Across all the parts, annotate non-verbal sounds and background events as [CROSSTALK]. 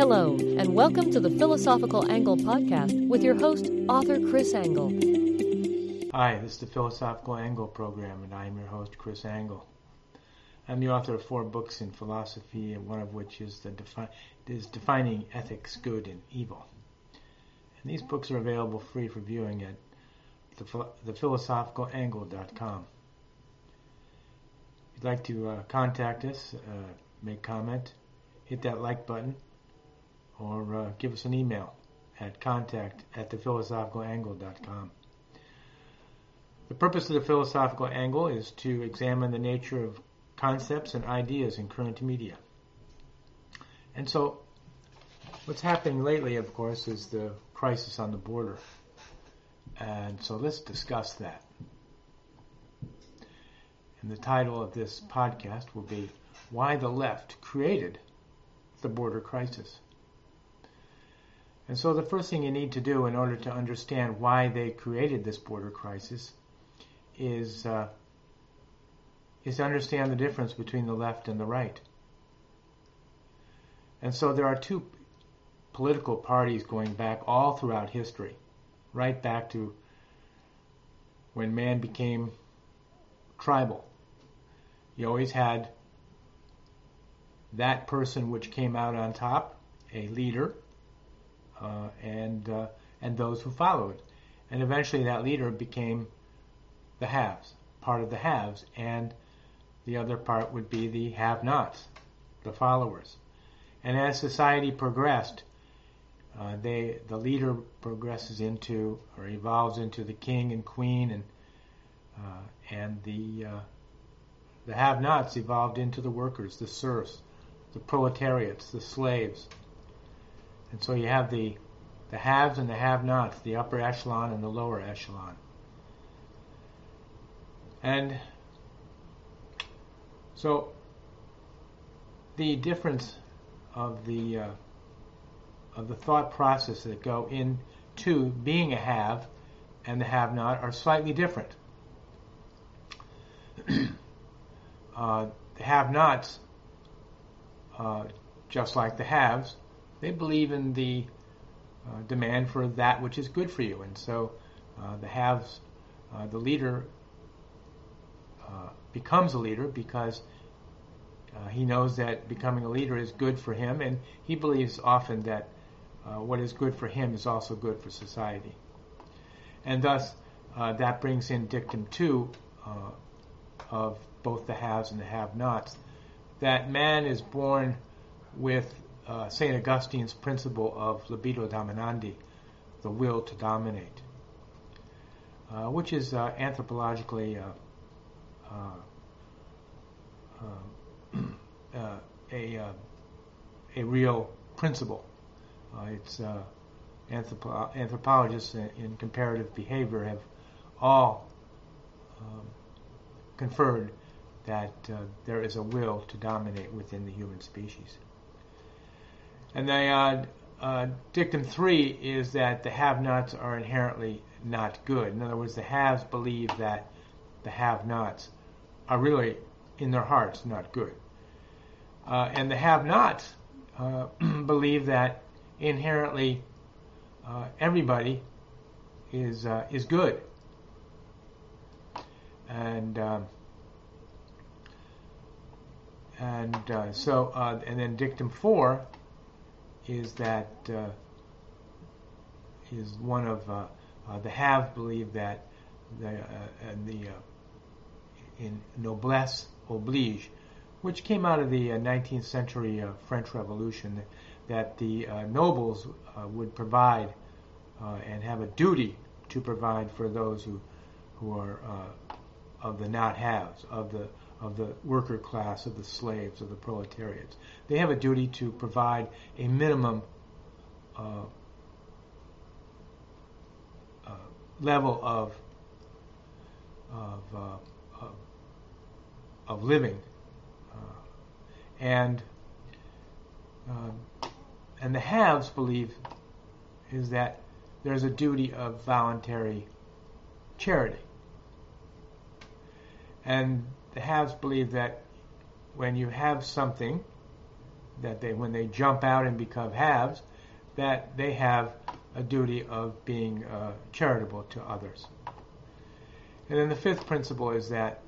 Hello, and welcome to the Philosophical Angle podcast with your host, author Chris Angle. Hi, this is the Philosophical Angle program, and I am your host, Chris Angle. I'm the author of four books in philosophy, and one of which is, the defi- is Defining Ethics, Good and Evil. And these books are available free for viewing at the, thephilosophicalangle.com. If you'd like to uh, contact us, uh, make comment, hit that like button, or uh, give us an email at contact at thephilosophicalangle.com. The purpose of the philosophical angle is to examine the nature of concepts and ideas in current media. And so, what's happening lately, of course, is the crisis on the border. And so let's discuss that. And the title of this podcast will be Why the Left Created the Border Crisis. And so the first thing you need to do in order to understand why they created this border crisis is uh, is to understand the difference between the left and the right. And so there are two political parties going back all throughout history, right back to when man became tribal. You always had that person which came out on top, a leader, and uh, and those who followed, and eventually that leader became the haves, part of the haves, and the other part would be the have-nots, the followers. And as society progressed, uh, they the leader progresses into or evolves into the king and queen, and uh, and the uh, the have-nots evolved into the workers, the serfs, the proletariats, the slaves. And so you have the the haves and the have-nots, the upper echelon and the lower echelon. And so the difference of the uh, of the thought process that go into being a have and the have-not are slightly different. [CLEARS THROAT] uh, the have-nots, uh, just like the haves, they believe in the uh, demand for that which is good for you, and so uh, the haves, uh, the leader uh, becomes a leader because uh, he knows that becoming a leader is good for him, and he believes often that uh, what is good for him is also good for society. And thus, that brings in dictum two of both the haves and the have-nots, that man is born with uh, St. Augustine's principle of libido dominandi, the will to dominate, which is anthropologically um, uh, [CLEARS THROAT] a uh, a real principle. Uh, it's anthropo- anthropologists in, comparative behavior have all um, conferred that uh, there is a will to dominate within the human species. And the uh, uh, dictum three is that the have-nots are inherently not good. In other words, the haves believe that the have-nots are really in their hearts not good. Uh, and the have-nots uh, [CLEARS THROAT] believe that inherently uh, everybody is uh, is good. And and uh, so uh, and then dictum four is that uh, is one of uh, uh, the have believe that the and the in noblesse oblige, which came out of the 19th uh, century uh, French Revolution, that the uh, nobles would provide and have a duty to provide for those who who are of the not haves, of the of the worker class, of the slaves, of the proletariats. They have a duty to provide a minimum uh, uh, level of of, uh, of of living. Uh, and uh, and the haves believe is that there's a duty of voluntary charity. And the haves believe that when you have something, that they when they jump out and become haves, that they have a duty of being uh, charitable to others. And then the fifth principle is that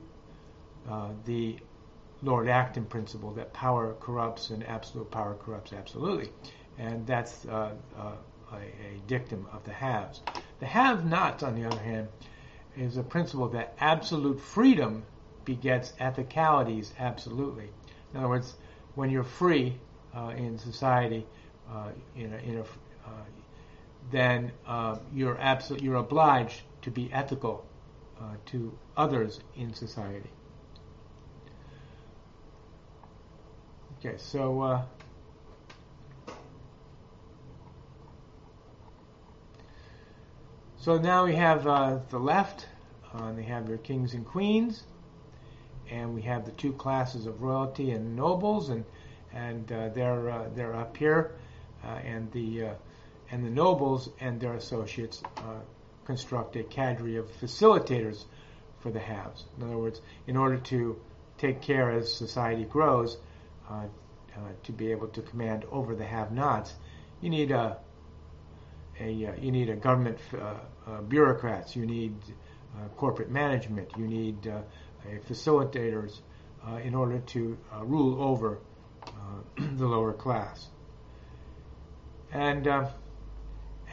uh, the Lord Acton principle that power corrupts and absolute power corrupts absolutely. And that's uh, uh, a, a, dictum of the haves. The have nots, on the other hand, is a principle that absolute freedom begets ethicalities absolutely. In other words, when you're free uh, in society, uh, in a, in a uh, then uh, you're absolutely you're obliged to be ethical to others in society. Okay, so uh, so now we have uh, the left. Uh, they have their kings and queens, and we have the two classes of royalty and nobles, and and uh, they're uh, they're up here, uh, and the and the nobles and their associates construct a cadre of facilitators for the haves. In other words, in order to take care as society grows uh, uh, to be able to command over the have-nots, you need a, a uh, you need a government bureaucrats, you need corporate management, you need facilitators in order to rule over [CLEARS THROAT] the lower class. And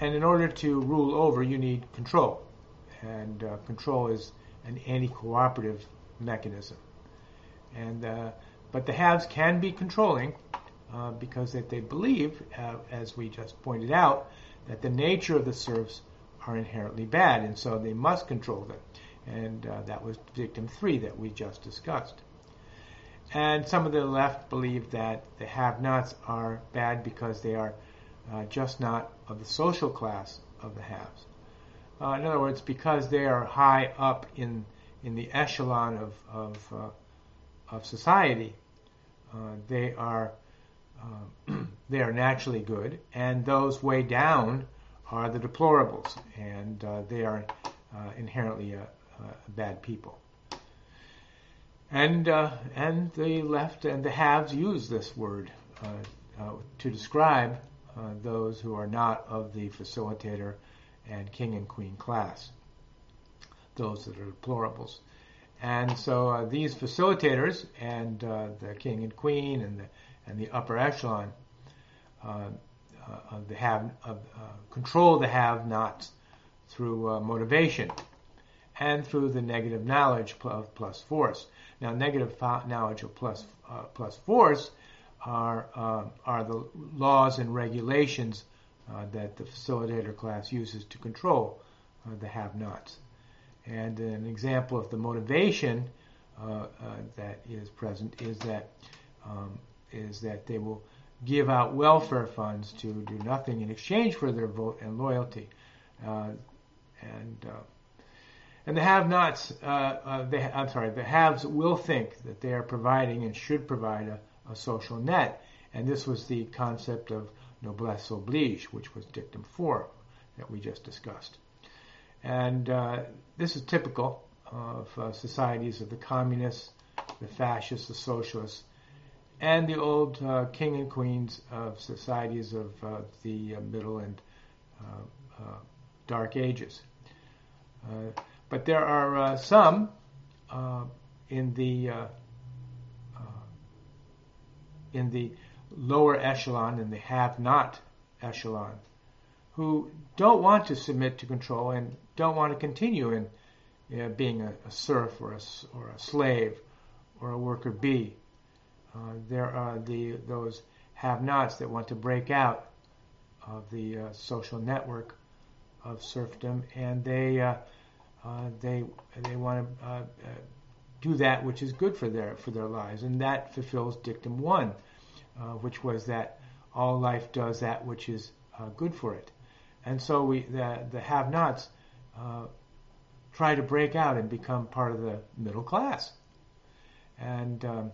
and in order to rule over, you need control, and uh, control is an anti-cooperative mechanism. And uh, but the haves can be controlling uh, because that they believe, uh, as we just pointed out, that the nature of the serfs are inherently bad, and so they must control them. And uh, that was victim three that we just discussed. And some of the left believe that the have-nots are bad because they are uh, just not of the social class of the haves. Uh, in other words, because they are high up in in the echelon of of, uh, of society, uh, they are uh, [CLEARS THROAT] they are naturally good, and those way down are the deplorables, and uh, they are inherently bad people. And and the left and the haves use this word to describe uh, those who are not of the facilitator and king and queen class, those that are deplorables. And so uh, these facilitators and uh, the king and queen and the and the upper echelon uh, uh of the have control the have-nots through motivation and through the negative knowledge of plus force. Now, negative knowledge of plus plus force are uh, are the laws and regulations uh, that the facilitator class uses to control uh, the have-nots. And an example of the motivation uh, uh, that is present is that um, is that they will give out welfare funds to do nothing in exchange for their vote and loyalty, uh, and and the have-nots, I'm sorry, the haves will think that they are providing and should provide a a social net. And this was the concept of noblesse oblige, which was dictum four that we just discussed. And uh, this is typical of uh, societies of the communists, the fascists, the socialists, and the old uh, king and queens of societies of uh, the uh, middle and uh, dark ages. But there are some in the in the lower echelon and the have not echelon who don't want to submit to control and don't want to continue in you know, being a, a, serf or a, or a slave or a worker bee. Uh, there are the those have-nots that want to break out of the uh, social network of serfdom, and they uh, uh they they want to uh, uh, do that which is good for their for their lives, and that fulfills dictum one, uh, which was that all life does that which is good for it, and so we the the have-nots try to break out and become part of the middle class, and um,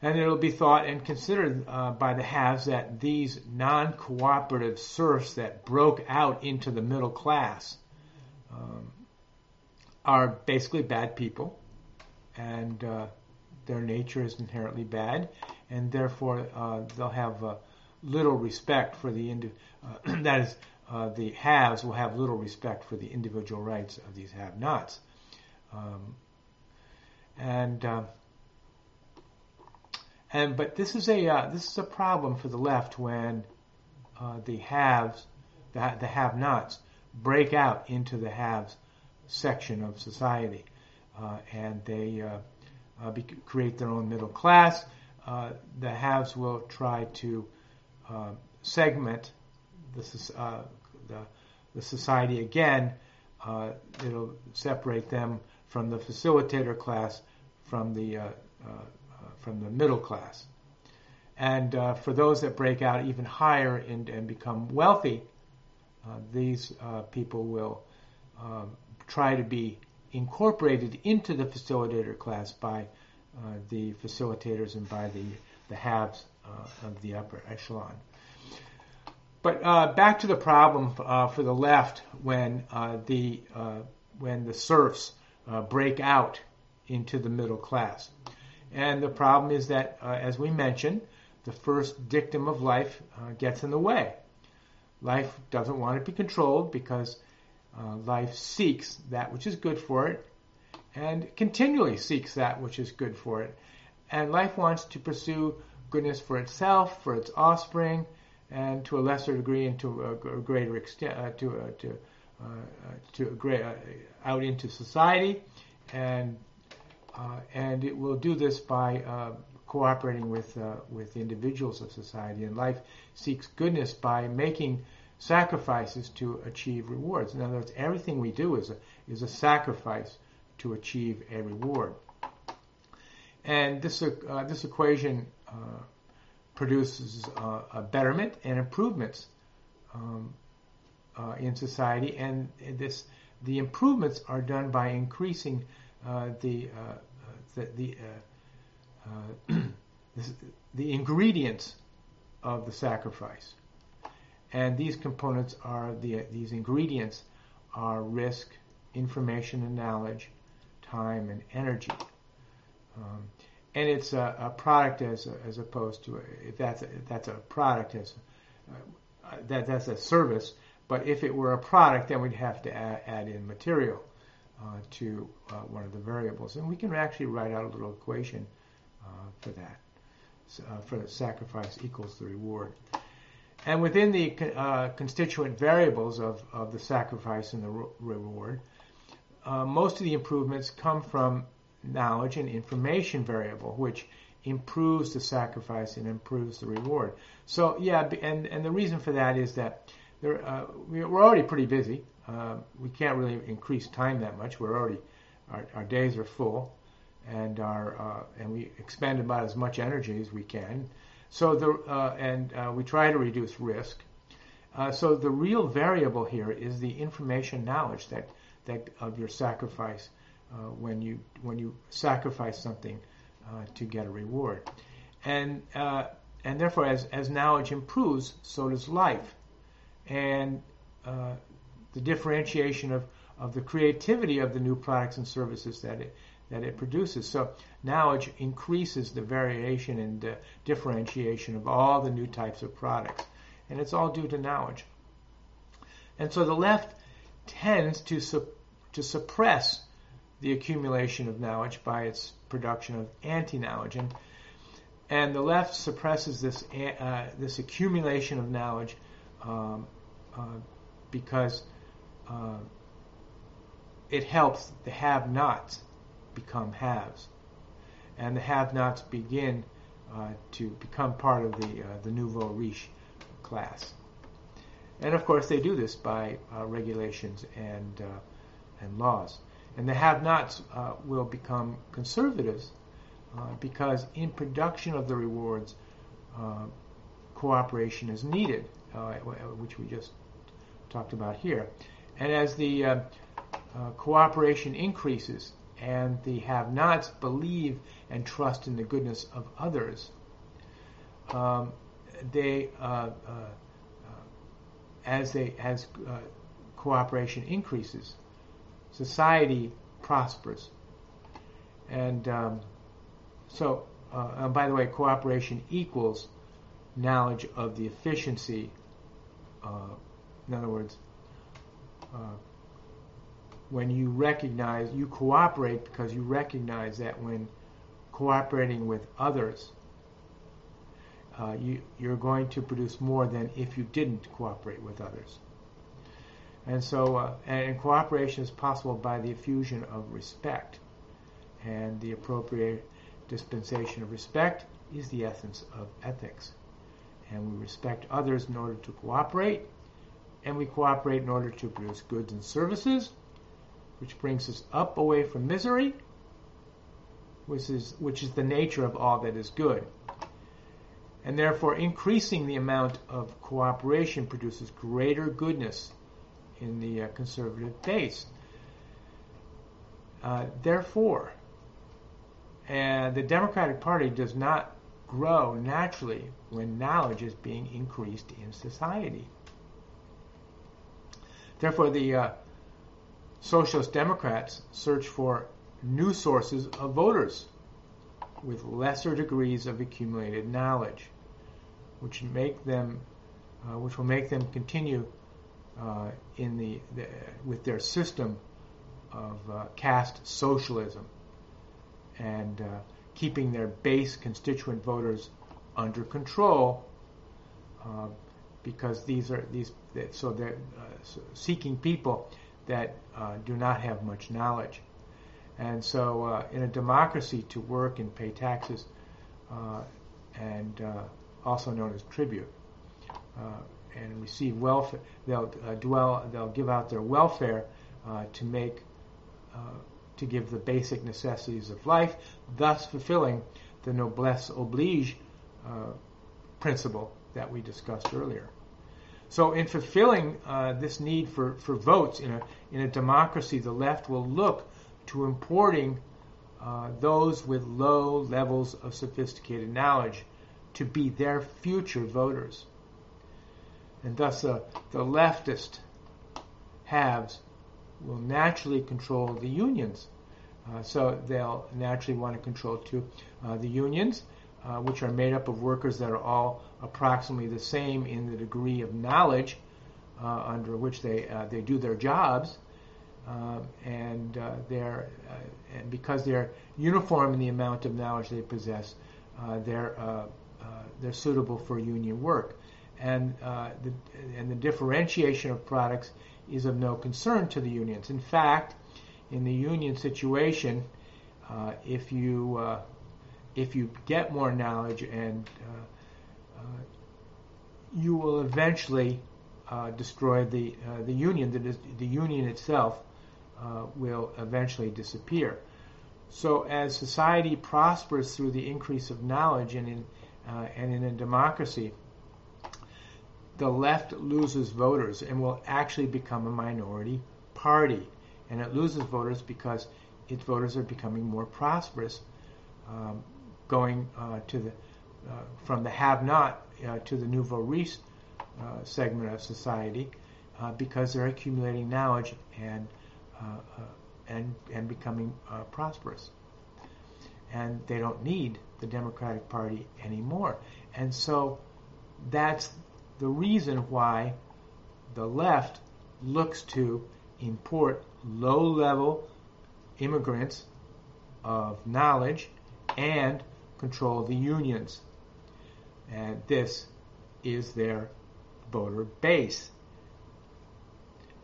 and it'll be thought and considered uh, by the haves that these non-cooperative serfs that broke out into the middle class um, are basically bad people, and uh, their nature is inherently bad, and therefore uh, they'll have uh, little respect for the indi- uh, [CLEARS THROAT] that is uh, the haves will have little respect for the individual rights of these have-nots, um, and uh, and but this is a this is a problem for the left when the haves the, the have-nots break out into the haves section of society, and they be, create their own middle class. the haves will try to uh, segment the, uh, the, the, society again, uh, it'll separate them from the facilitator class from the, uh, uh, from the middle class. And for those that break out even higher and, and become wealthy, these people will um, try to be incorporated into the facilitator class by uh, the facilitators and by the, the haves uh, of the upper echelon. But uh, back to the problem uh, for the left when uh, the uh, when the serfs uh, break out into the middle class, and the problem is that, uh, as we mentioned, the first dictum of life gets in the way. Life doesn't want to be controlled because life seeks that which is good for it, and continually seeks that which is good for it, and life wants to pursue goodness for itself, for its offspring and to a lesser degree and to a, greater extent uh, to uh, to uh, to a great out into society, and and it will do this by cooperating with with individuals of society. And life seeks goodness by making sacrifices to achieve rewards. In other words, everything we do is a, is a sacrifice to achieve a reward. And this uh, this equation uh, produces uh, a betterment and improvements um, uh, in society, and this the improvements are done by increasing uh, the uh, the the, uh, [CLEARS THROAT] the ingredients of the sacrifice, and these components are the these ingredients are risk, information and knowledge, time and energy. Um, and it's a, a product as as opposed to a, if that's a, if that's a product as uh, that that's a service. But if it were a product, then we'd have to add, add in material uh, to uh, one of the variables, and we can actually write out a little equation for that. So, uh, for the sacrifice equals the reward. And within the uh, constituent variables of, of the sacrifice and the re- reward, most of the improvements come from knowledge and information variable, which improves the sacrifice and improves the reward. So yeah, and and the reason for that is that there, uh, we're already pretty busy. Uh, we can't really increase time that much. We're already our, our days are full, and our uh, and we expend about as much energy as we can. So the uh, and uh, we try to reduce risk. Uh, so the real variable here is the information knowledge that that of your sacrifice uh, when you when you sacrifice something uh, to get a reward, and and therefore as as knowledge improves, so does life, and the differentiation of of the creativity of the new products and services that it that it produces. So knowledge increases the variation and uh, differentiation of all the new types of products, and it's all due to knowledge. And so the left tends to su- to suppress the accumulation of knowledge by its production of anti-knowledge. And, and the left suppresses this, uh, this accumulation of knowledge um, uh, because uh, it helps the have-nots become haves. And the have-nots begin uh, to become part of the, uh, the nouveau riche class. And of course, they do this by uh, regulations and, and laws. And the have-nots uh, will become conservatives uh, because in production of the rewards, uh, cooperation is needed, uh, which we just talked about here. And as the uh, uh, cooperation increases and the have-nots believe and trust in the goodness of others, um, they as they as cooperation increases, society prospers. And um, so uh, by the way, cooperation equals knowledge of the efficiency. Uh, in other words, uh, when you recognize, you cooperate because you recognize that when cooperating with others, uh, you, you're going to produce more than if you didn't cooperate with others. And so, uh, and cooperation is possible by the effusion of respect. And the appropriate dispensation of respect is the essence of ethics. And we respect others in order to cooperate, and we cooperate in order to produce goods and services, which brings us up away from misery, which is, which is the nature of all that is good. And therefore, increasing the amount of cooperation produces greater goodness in the uh, conservative base. Uh, therefore, uh, the Democratic Party does not grow naturally when knowledge is being increased in society. Therefore, the uh, Socialist Democrats search for new sources of voters with lesser degrees of accumulated knowledge, which make them, uh, which will make them continue uh, in the, the, with their system of uh, caste socialism and uh, keeping their base constituent voters under control uh, because these are these so they're uh, seeking people that uh, do not have much knowledge and so uh, in a democracy to work and pay taxes and also known as tribute and receive welfare they'll dwell they'll give out their welfare to make to give the basic necessities of life, thus fulfilling the noblesse oblige uh, principle that we discussed earlier. So, in fulfilling uh, this need for, for votes in a, in a democracy, the left will look to importing uh, those with low levels of sophisticated knowledge to be their future voters. And thus, uh, the leftist halves will naturally control the unions. Uh, so they'll naturally want to control too uh, the unions, uh, which are made up of workers that are all approximately the same in the degree of knowledge uh, under which they uh, they do their jobs, and they're and because they're uniform in the amount of knowledge they possess, they're they're suitable for union work, and the and the differentiation of products is of no concern to the unions. In fact, in the union situation, uh, if you uh, if you get more knowledge and uh, uh you will eventually uh, destroy the uh, the union. The, the union itself will eventually disappear. So as society prospers through the increase of knowledge and in and in a democracy, the left loses voters and will actually become a minority party and it loses voters because its voters are becoming more prosperous, um, going uh, to the uh, from the have-not uh, to the nouveau riche uh, segment of society uh, because they're accumulating knowledge and uh, and and becoming prosperous, and they don't need the Democratic Party anymore, and so that's the reason why the left looks to import low level immigrants of knowledge and control the unions. And this is their voter base.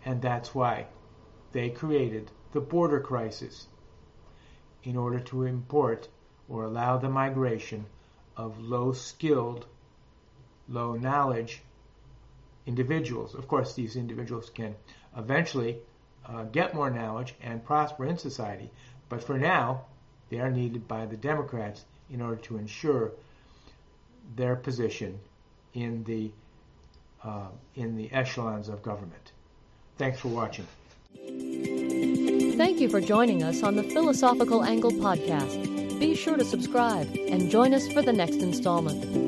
And that's why they created the border crisis in order to import or allow the migration of low skilled, low knowledge individuals. Of course, these individuals can eventually uh, get more knowledge and prosper in society. But for now, they are needed by the Democrats in order to ensure their position in the uh, in the echelons of government. Thanks for watching. Thank you for joining us on the Philosophical Angle podcast. Be sure to subscribe and join us for the next installment.